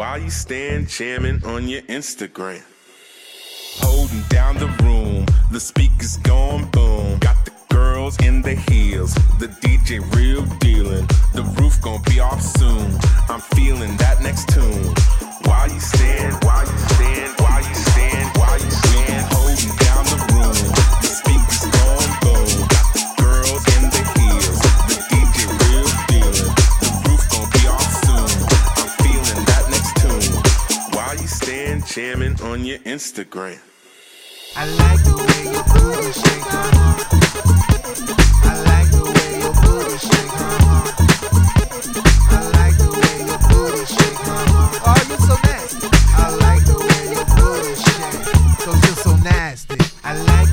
while you stand jamming on your Instagram. Holding down the room, the speakers going boom. Got the girls in the heels, the DJ real dealing. The roof gonna be off soon. I'm feeling that next tune. While you stand, while you stand, while you stand, while you stand. jamming on your Instagram. I like the way your booty shake. I like the way your booty shake. I like the way your booty shake. Oh, you so nasty. I like the way your booty shake. Cause you're so nasty. I like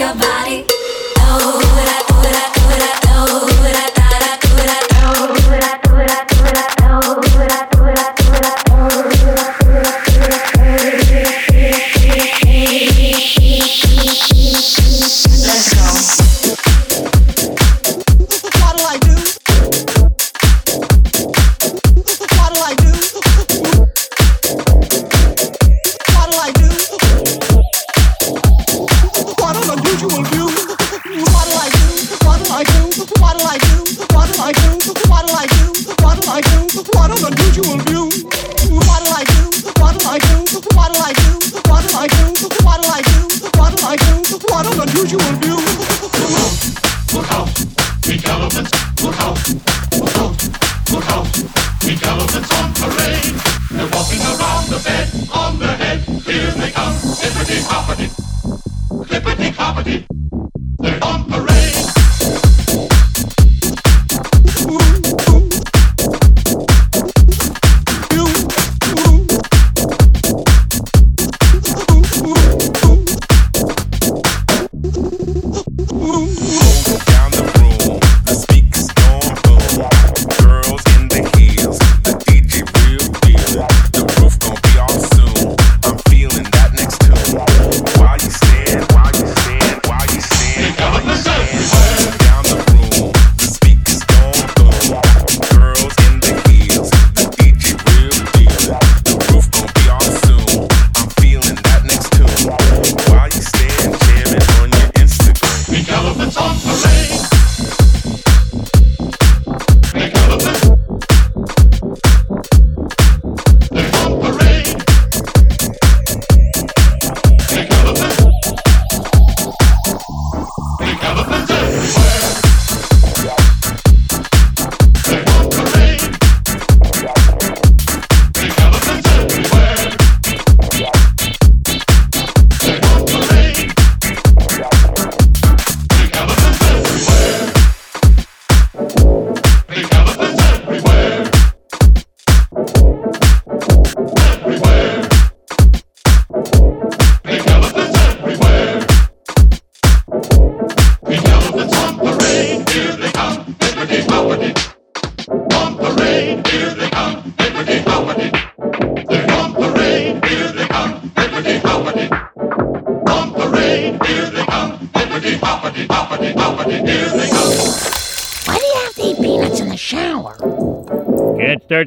your body. Let's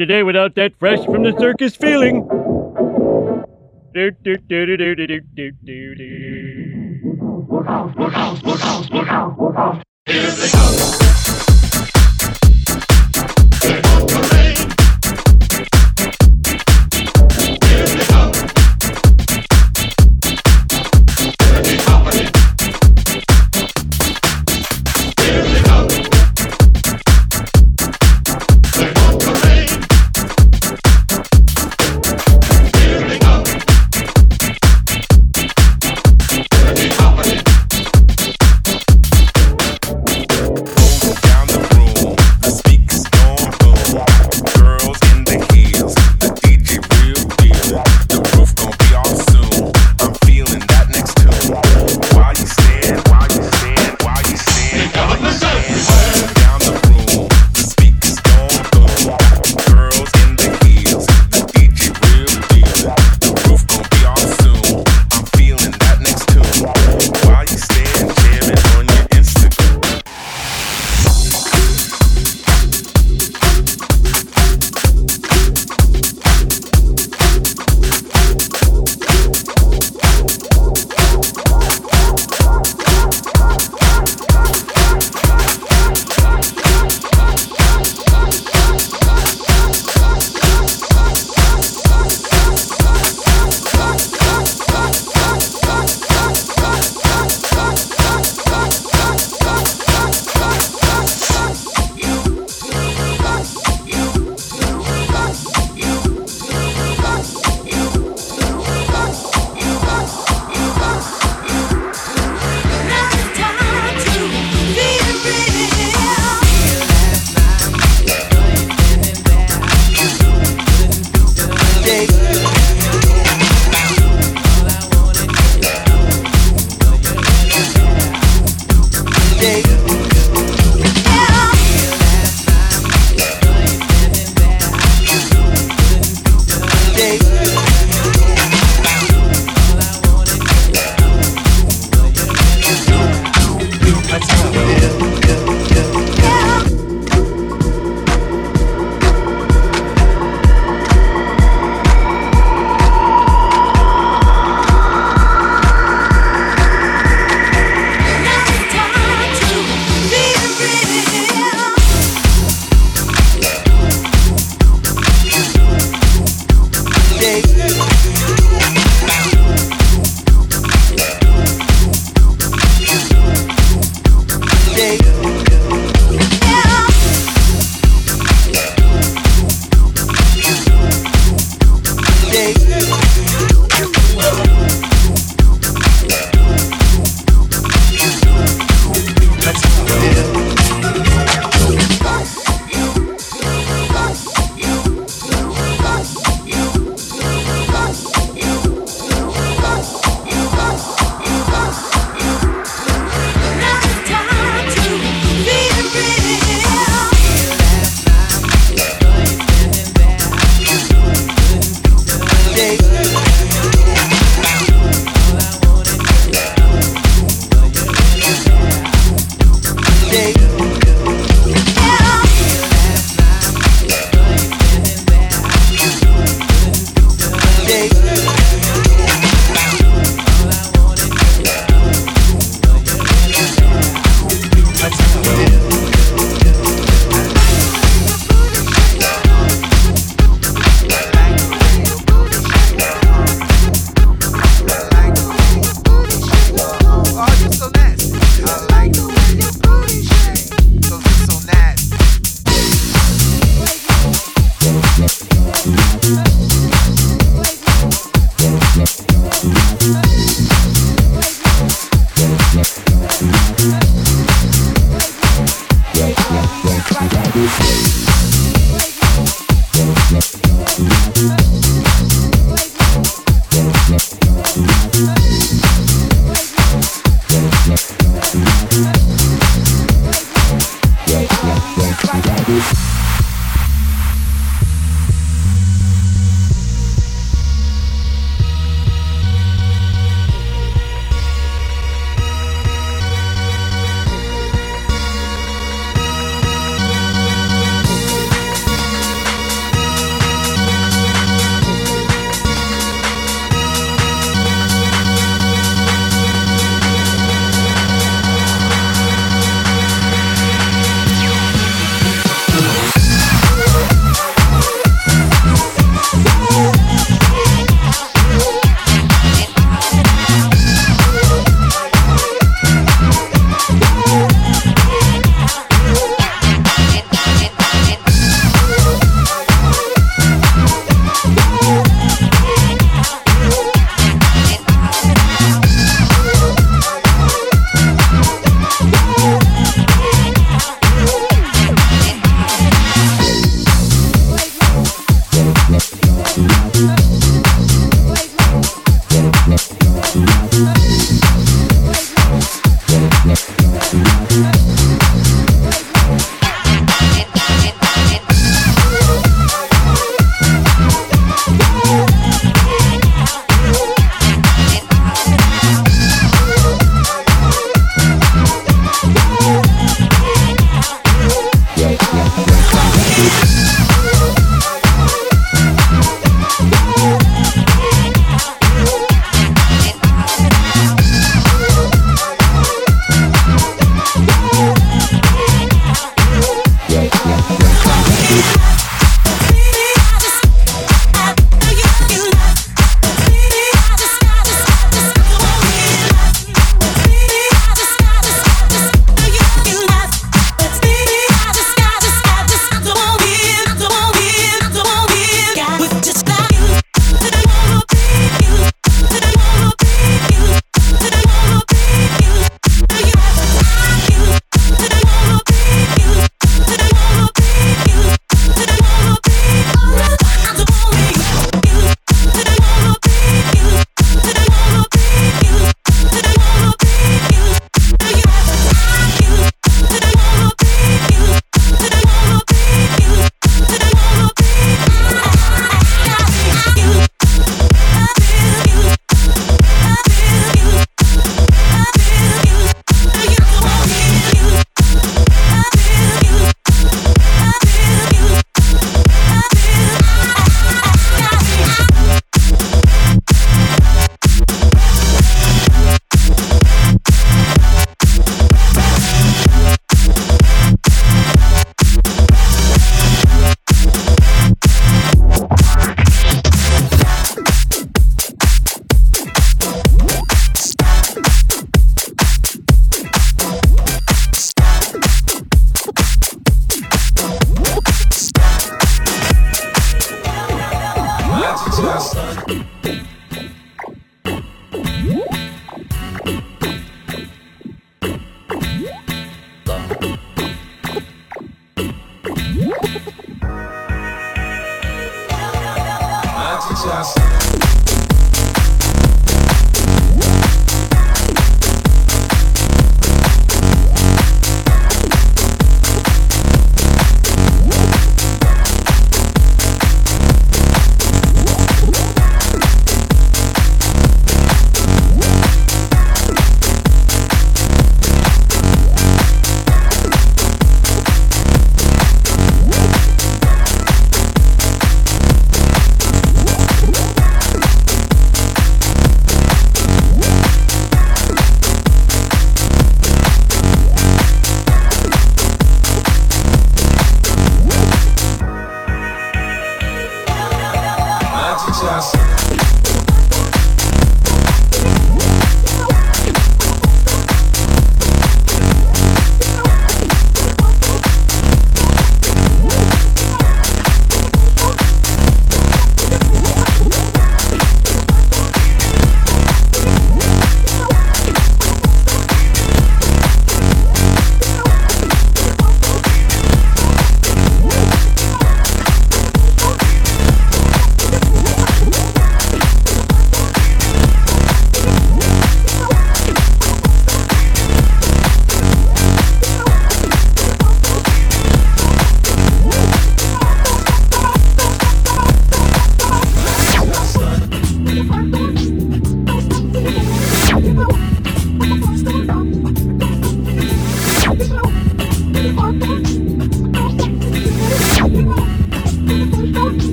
today without that fresh from the circus feeling. Do, do, do, do, do, do, do, do.